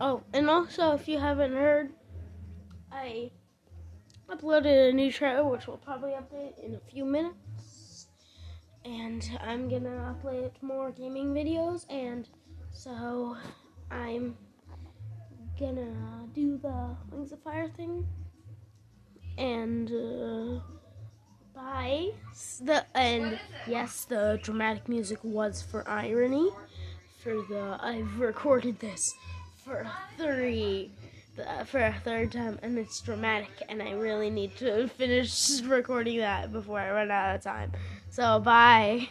Oh, and also, if you haven't heard, I uploaded a new trailer, which will probably update in a few minutes. And I'm gonna upload more gaming videos, and so I'm gonna do the Wings of Fire thing. And, uh, bye. The, and yes, the dramatic music was for irony. For the, I've recorded this for three the, for a third time and it's dramatic and I really need to finish recording that before I run out of time. So bye.